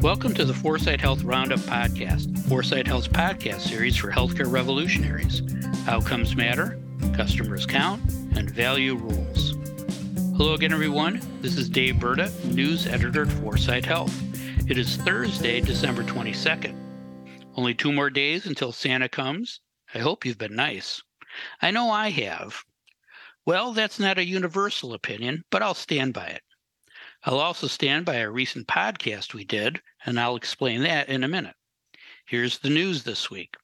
Welcome to the 4sight Health Roundup Podcast, 4sight Health's podcast series for healthcare revolutionaries. Outcomes matter, customers count, and value rules. Hello again, everyone. This is Dave Burda, news editor at 4sight Health. It is Thursday, December 22nd. Only two more days until Santa comes. I hope you've been nice. I know I have. Well, that's not a universal opinion, but I'll stand by it. I'll also stand by a recent podcast we did, and I'll explain that in a minute. Here's the news this week.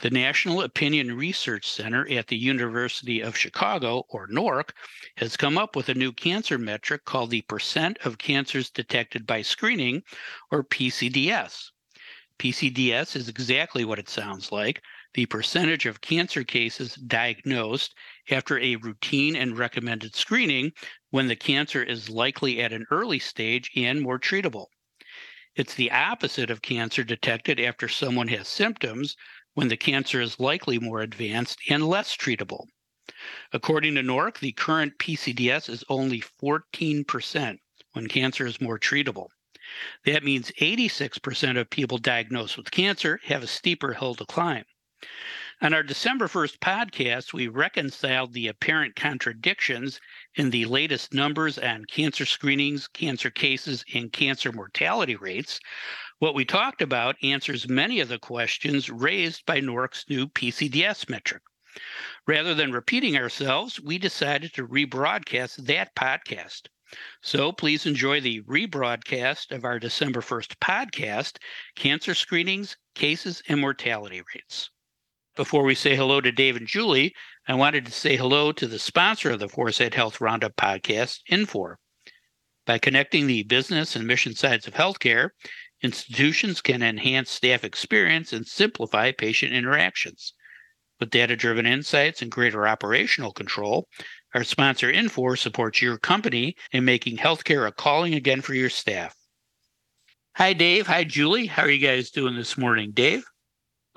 The National Opinion Research Center at the University of Chicago, or NORC, has come up with a new cancer metric called the percent of cancers detected by screening, or PCDS. PCDS is exactly what it sounds like the percentage of cancer cases diagnosed after a routine and recommended screening when the cancer is likely at an early stage and more treatable. It's the opposite of cancer detected after someone has symptoms when the cancer is likely more advanced and less treatable. According to NORC, the current PCDS is only 14% when cancer is more treatable. That means 86% of people diagnosed with cancer have a steeper hill to climb. On our December 1st podcast, we reconciled the apparent contradictions in the latest numbers on cancer screenings, cancer cases, and cancer mortality rates. What we talked about answers many of the questions raised by NORC's new PCDS metric. Rather than repeating ourselves, we decided to rebroadcast that podcast. So please enjoy the rebroadcast of our December 1st podcast Cancer Screenings, Cases, and Mortality Rates. Before we say hello to Dave and Julie, I wanted to say hello to the sponsor of the 4sight Health Roundup podcast, Infor. By connecting the business and mission sides of healthcare, institutions can enhance staff experience and simplify patient interactions. With data driven insights and greater operational control, our sponsor Infor supports your company in making healthcare a calling again for your staff. Hi, Dave. Hi, Julie. How are you guys doing this morning? Dave?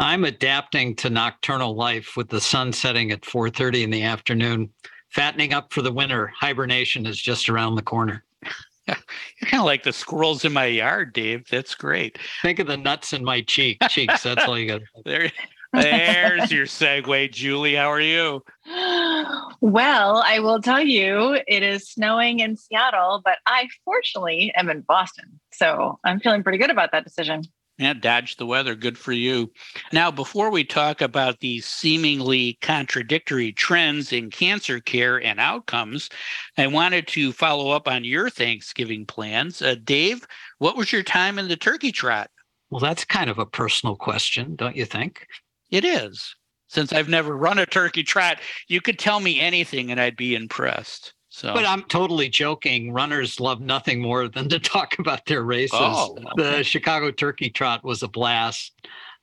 I'm adapting to nocturnal life with the sun setting at 4:30 in the afternoon, fattening up for the winter. Hibernation is just around the corner. You're kind of like the squirrels in my yard, Dave. That's great. Think of the nuts in my cheek cheeks. That's all you got. there, there's your segue, Julie. How are you? Well, I will tell you, it is snowing in Seattle, but I fortunately am in Boston, so I'm feeling pretty good about that decision. Yeah, dodge the weather. Good for you. Now, before we talk about these seemingly contradictory trends in cancer care and outcomes, I wanted to follow up on your Thanksgiving plans. Uh, Dave, what was your time in the turkey trot? Well, that's kind of a personal question, don't you think? It is. Since I've never run a turkey trot, you could tell me anything and I'd be impressed. So, but I'm totally joking. Runners love nothing more than to talk about their races. Oh, okay. The Chicago Turkey Trot was a blast.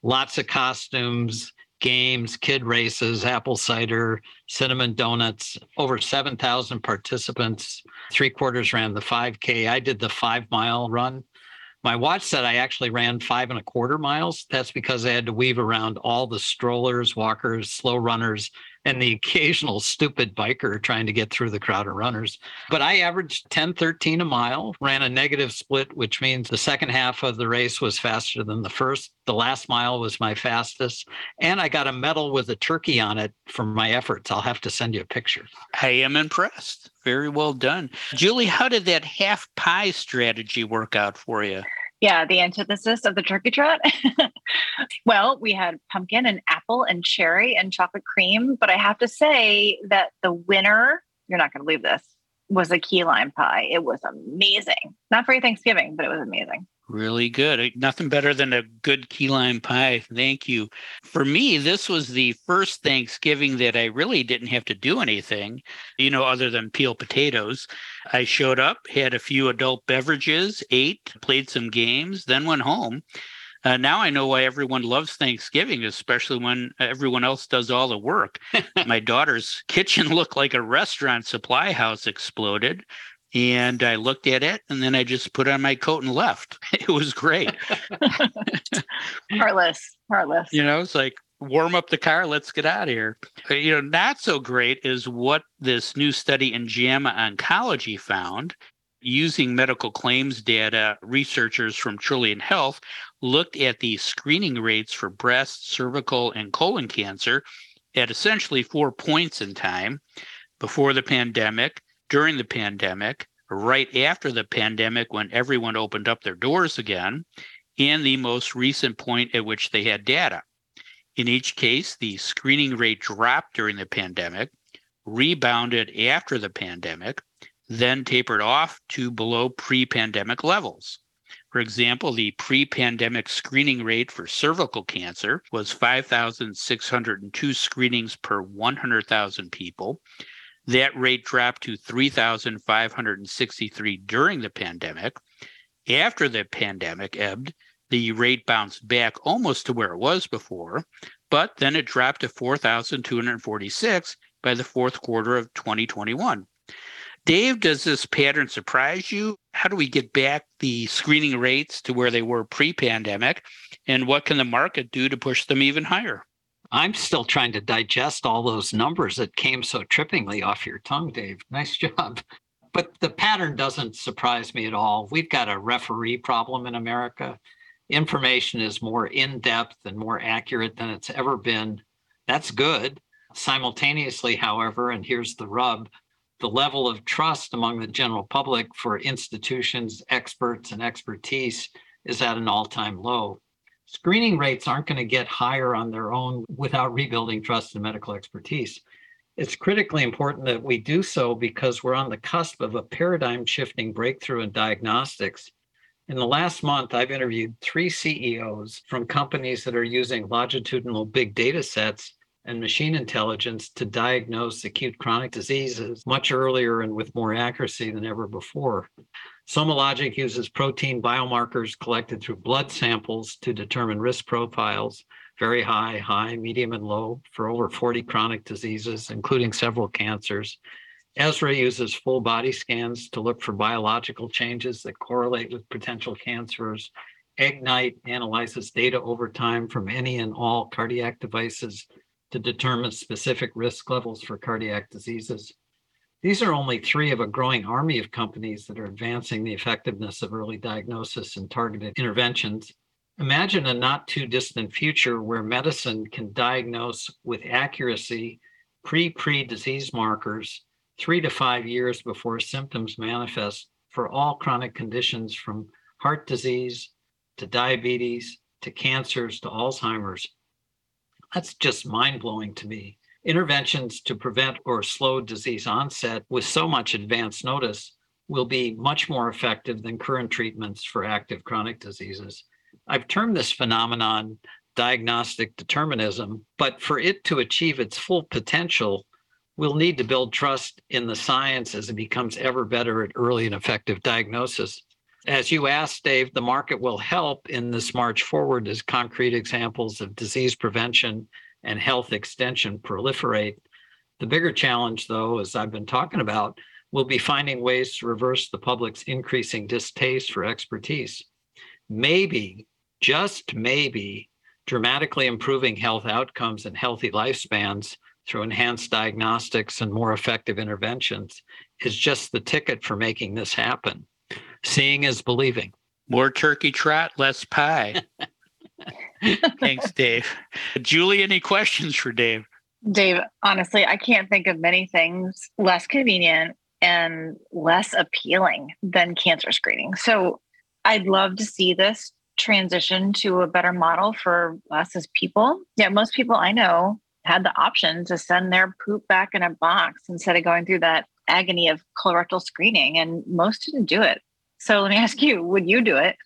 Lots of costumes, games, kid races, apple cider, cinnamon donuts. Over 7,000 participants. Three quarters ran the 5K. I did the five mile run. My watch said I actually ran five and a quarter miles. That's because I had to weave around all the strollers, walkers, slow runners, and the occasional stupid biker trying to get through the crowd of runners. But I averaged 10, 13 a mile, ran a negative split, which means the second half of the race was faster than the first. The last mile was my fastest. And I got a medal with a turkey on it for my efforts. I'll have to send you a picture. I am impressed. Very well done. Julie, how did that half pie strategy work out for you? Yeah, the antithesis of the turkey trot. well, we had pumpkin and apple and cherry and chocolate cream, but I have to say that the winner, you're not going to believe this, was a key lime pie. It was amazing. Not for Thanksgiving, but it was amazing. Really good. Nothing better than a good key lime pie. Thank you. For me, this was the first Thanksgiving that I really didn't have to do anything, you know, other than peel potatoes. I showed up, had a few adult beverages, ate, played some games, then went home. Uh, now I know why everyone loves Thanksgiving, especially when everyone else does all the work. My daughter's kitchen looked like a restaurant supply house exploded and I looked at it and then I just put on my coat and left. It was great. heartless, heartless. You know, it's like warm up the car, let's get out of here. Uh, you know, not so great is what this new study in JAMA Oncology found. Using medical claims data, researchers from Trilliant Health looked at the screening rates for breast, cervical, and colon cancer at essentially four points in time before the pandemic, during the pandemic, right after the pandemic when everyone opened up their doors again, and the most recent point at which they had data. In each case, the screening rate dropped during the pandemic, rebounded after the pandemic, then tapered off to below pre pandemic levels. For example, the pre pandemic screening rate for cervical cancer was 5,602 screenings per 100,000 people. That rate dropped to 3,563 during the pandemic. After the pandemic ebbed, the rate bounced back almost to where it was before, but then it dropped to 4,246 by the fourth quarter of 2021. Dave, does this pattern surprise you? How do we get back the screening rates to where they were pre pandemic? And what can the market do to push them even higher? I'm still trying to digest all those numbers that came so trippingly off your tongue, Dave. Nice job. But the pattern doesn't surprise me at all. We've got a referee problem in America. Information is more in depth and more accurate than it's ever been. That's good. Simultaneously, however, and here's the rub the level of trust among the general public for institutions, experts, and expertise is at an all time low. Screening rates aren't going to get higher on their own without rebuilding trust in medical expertise. It's critically important that we do so because we're on the cusp of a paradigm shifting breakthrough in diagnostics. In the last month, I've interviewed three CEOs from companies that are using longitudinal big data sets and machine intelligence to diagnose acute chronic diseases much earlier and with more accuracy than ever before. SomaLogic uses protein biomarkers collected through blood samples to determine risk profiles very high, high, medium, and low for over 40 chronic diseases, including several cancers. Ezra uses full body scans to look for biological changes that correlate with potential cancers. Ignite analyzes data over time from any and all cardiac devices to determine specific risk levels for cardiac diseases. These are only three of a growing army of companies that are advancing the effectiveness of early diagnosis and targeted interventions. Imagine a not too distant future where medicine can diagnose with accuracy pre pre disease markers three to five years before symptoms manifest for all chronic conditions from heart disease to diabetes to cancers to Alzheimer's. That's just mind blowing to me. Interventions to prevent or slow disease onset with so much advance notice will be much more effective than current treatments for active chronic diseases. I've termed this phenomenon diagnostic determinism, but for it to achieve its full potential, we'll need to build trust in the science as it becomes ever better at early and effective diagnosis as you asked, Dave, the market will help in this march forward as concrete examples of disease prevention and health extension proliferate. The bigger challenge, though, as I've been talking about, will be finding ways to reverse the public's increasing distaste for expertise. Maybe, just maybe, dramatically improving health outcomes and healthy lifespans through enhanced diagnostics and more effective interventions is just the ticket for making this happen. Seeing is believing. More turkey trot, less pie. Thanks, Dave. Julie, any questions for Dave? Dave, honestly, I can't think of many things less convenient and less appealing than cancer screening. So I'd love to see this transition to a better model for us as people. Yeah, most people I know had the option to send their poop back in a box instead of going through that agony of colorectal screening, and most didn't do it. So let me ask you, would you do it?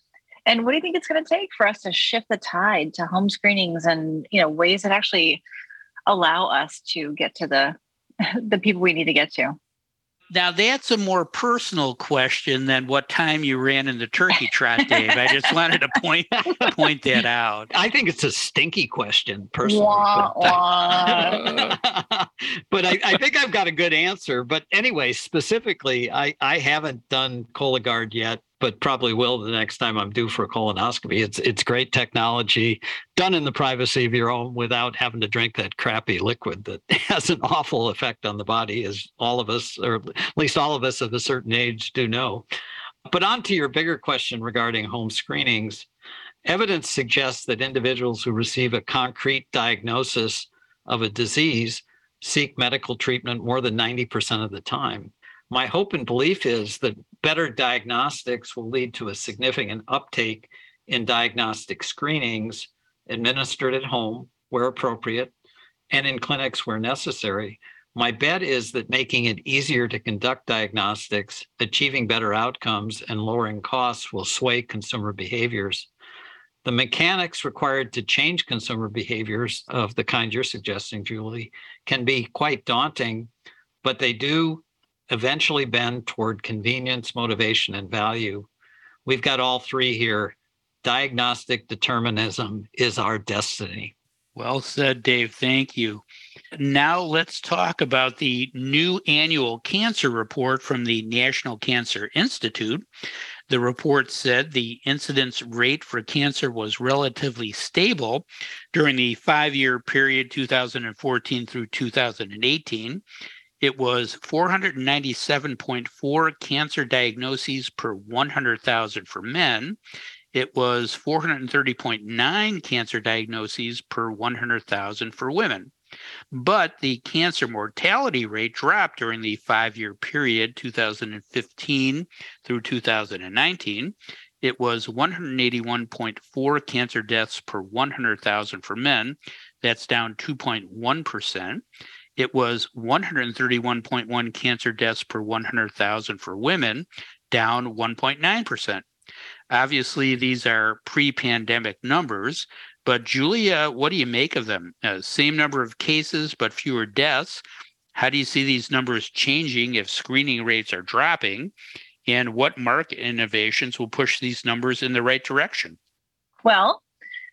And what do you think it's going to take for us to shift the tide to home screenings and you know ways that actually allow us to get to the the people we need to get to? Now that's a more personal question than what time you ran in the turkey trot, Dave. I just wanted to point point that out. I think it's a stinky question, personally. Wah, but, wah. but I, I, think I've got a good answer. But anyway, specifically, I, I haven't done Cologuard yet, but probably will the next time I'm due for a colonoscopy. It's it's great technology done in the privacy of your home without having to drink that crappy liquid that has an awful effect on the body, as all of us, or at least all of us of a certain age, do know. But on to your bigger question regarding home screenings. Evidence suggests that individuals who receive a concrete diagnosis of a disease seek medical treatment more than 90% of the time my hope and belief is that better diagnostics will lead to a significant uptake in diagnostic screenings administered at home where appropriate and in clinics where necessary. My bet is that making it easier to conduct diagnostics, achieving better outcomes, and lowering costs will sway consumer behaviors. The mechanics required to change consumer behaviors of the kind you're suggesting, Julie, can be quite daunting, but they do eventually bend toward convenience, motivation, and value. We've got all three here. Diagnostic determinism is our destiny. Well said, Dave. Thank you. Now let's talk about the new annual cancer report from the National Cancer Institute. The report said the incidence rate for cancer was relatively stable during the five year period 2014 through 2018 it was 497.4 cancer diagnoses per 100,000 for men. It was 430.9 cancer diagnoses per 100,000 for women. But the cancer mortality rate dropped during the five year period 2015 through 2019. It was 181.4 cancer deaths per 100,000 for men. That's down 2.1%. It was 131.1 cancer deaths per 100,000 for women, down 1.9%. Obviously, these are pre pandemic numbers, but Julia, what do you make of them? Uh, same number of cases, but fewer deaths. How do you see these numbers changing if screening rates are dropping? And what market innovations will push these numbers in the right direction? Well,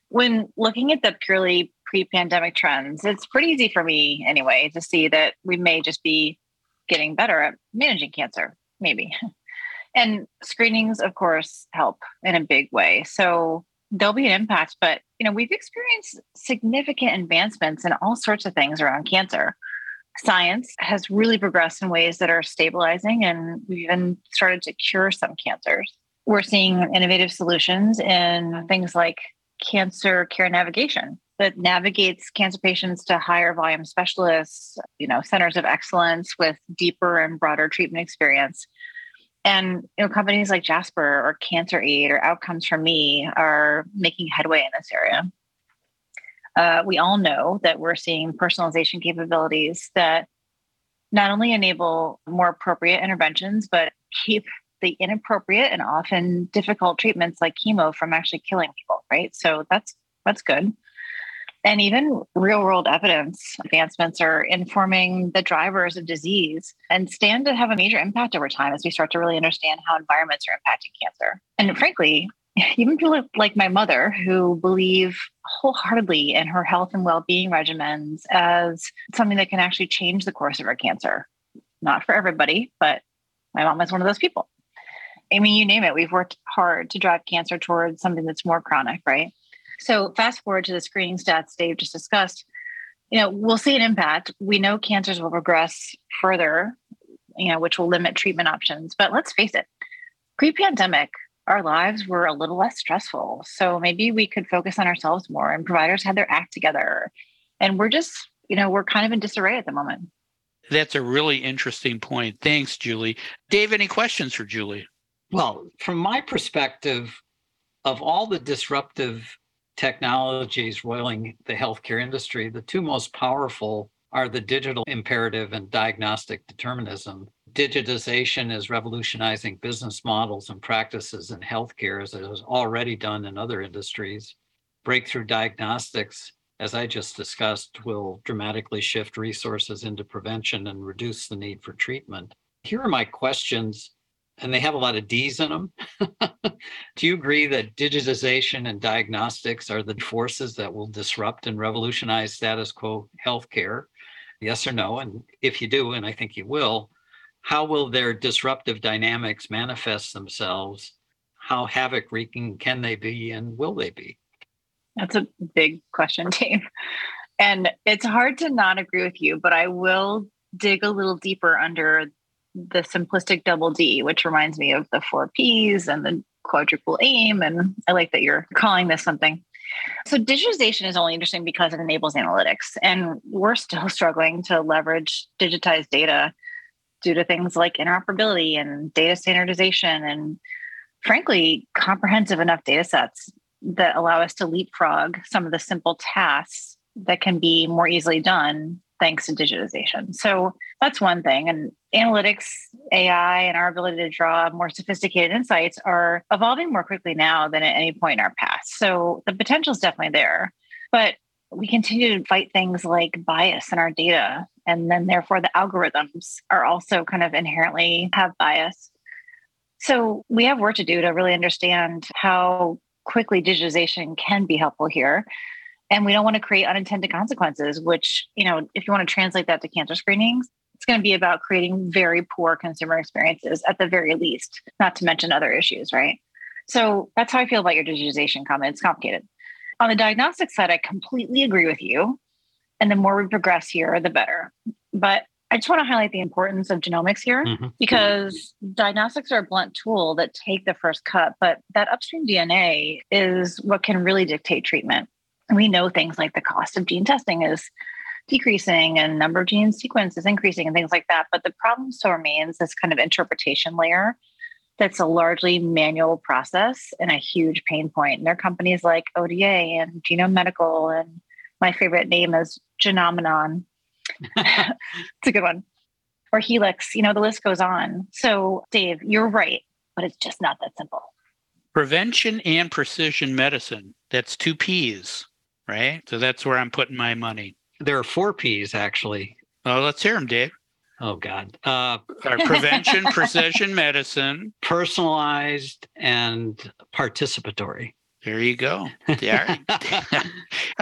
when looking at the purely pre-pandemic trends, it's pretty easy for me anyway to see that we may just be getting better at managing cancer, maybe. And screenings, of course, help in a big way. So there'll be an impact, but you know, we've experienced significant advancements in all sorts of things around cancer. Science has really progressed in ways that are stabilizing, and we've even started to cure some cancers. We're seeing innovative solutions in things like cancer care navigation that navigates cancer patients to higher volume specialists, you know, centers of excellence with deeper and broader treatment experience. And you know, companies like Jasper or Cancer Aid or Outcomes4Me are making headway in this area. Uh, we all know that we're seeing personalization capabilities that not only enable more appropriate interventions, but keep the inappropriate and often difficult treatments like chemo from actually killing people, right? So that's that's good. And even real world evidence advancements are informing the drivers of disease and stand to have a major impact over time as we start to really understand how environments are impacting cancer. And frankly, even people like my mother who believe wholeheartedly in her health and well-being regimens as something that can actually change the course of her cancer. Not for everybody, but my mom is one of those people. I mean, you name it, we've worked hard to drive cancer towards something that's more chronic, right? So, fast forward to the screening stats Dave just discussed. You know, we'll see an impact. We know cancers will progress further, you know, which will limit treatment options. But let's face it, pre pandemic, our lives were a little less stressful. So maybe we could focus on ourselves more and providers had their act together. And we're just, you know, we're kind of in disarray at the moment. That's a really interesting point. Thanks, Julie. Dave, any questions for Julie? Well, from my perspective, of all the disruptive technologies roiling the healthcare industry, the two most powerful are the digital imperative and diagnostic determinism. Digitization is revolutionizing business models and practices in healthcare, as it has already done in other industries. Breakthrough diagnostics, as I just discussed, will dramatically shift resources into prevention and reduce the need for treatment. Here are my questions and they have a lot of D's in them. Do you agree that digitization and diagnostics are the forces that will disrupt and revolutionize status quo healthcare? Yes or no? And if you do, and I think you will, how will their disruptive dynamics manifest themselves? how havoc wreaking can they be and will they be? That's a big question, Dave. And it's hard to not agree with you, but I will dig a little deeper under the simplistic double D, which reminds me of the four P's and the quadruple aim. And I like that you're calling this something. So, digitization is only interesting because it enables analytics. And we're still struggling to leverage digitized data due to things like interoperability and data standardization and, frankly, comprehensive enough data sets that allow us to leapfrog some of the simple tasks that can be more easily done thanks to digitization. So that's one thing. And analytics, AI, and our ability to draw more sophisticated insights are evolving more quickly now than at any point in our past. So the potential is definitely there. But we continue to fight things like bias in our data. And then, therefore, the algorithms are also kind of inherently have bias. So we have work to do to really understand how quickly digitization can be helpful here and we don't want to create unintended consequences which you know if you want to translate that to cancer screenings it's going to be about creating very poor consumer experiences at the very least not to mention other issues right? So that's how i feel about your digitization comment. It's complicated. On the diagnostic side i completely agree with you. And the more we progress here the better. But I just want to highlight the importance of genomics here mm-hmm. because diagnostics are a blunt tool that take the first cut, but that upstream DNA is what can really dictate treatment we know things like the cost of gene testing is decreasing and number of gene sequences increasing and things like that. But the problem still remains this kind of interpretation layer that's a largely manual process and a huge pain point. And there are companies like ODA and Genome Medical, and my favorite name is Genomenon. it's a good one. Or Helix, you know, the list goes on. So, Dave, you're right, but it's just not that simple. Prevention and precision medicine. That's two P's right? So that's where I'm putting my money. There are four P's actually. Oh, let's hear them, Dave. Oh God. Uh, prevention, precision medicine, personalized, and participatory. There you go. Yeah.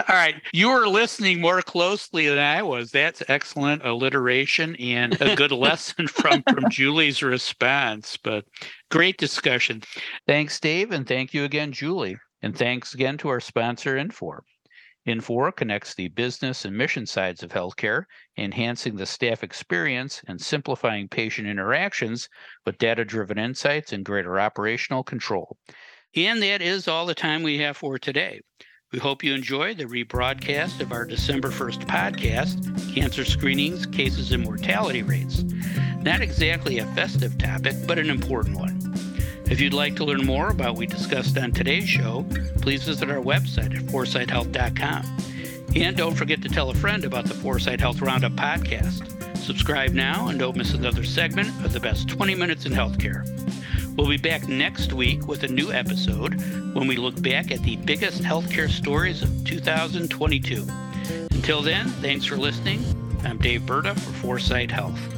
All right. You were listening more closely than I was. That's excellent alliteration and a good lesson from, from Julie's response. But great discussion. Thanks, Dave. And thank you again, Julie. And thanks again to our sponsor, Infor. Infor connects the business and mission sides of healthcare, enhancing the staff experience and simplifying patient interactions with data driven insights and greater operational control. And that is all the time we have for today. We hope you enjoy the rebroadcast of our December 1st podcast, Cancer Screenings, Cases, and Mortality Rates. Not exactly a festive topic, but an important one. If you'd like to learn more about what we discussed on today's show, please visit our website at 4sighthealth.com. And don't forget to tell a friend about the 4sight Health Roundup podcast. Subscribe now and don't miss another segment of the best 20 minutes in healthcare. We'll be back next week with a new episode when we look back at the biggest healthcare stories of 2022. Until then, thanks for listening. I'm Dave Burda for 4sight Health.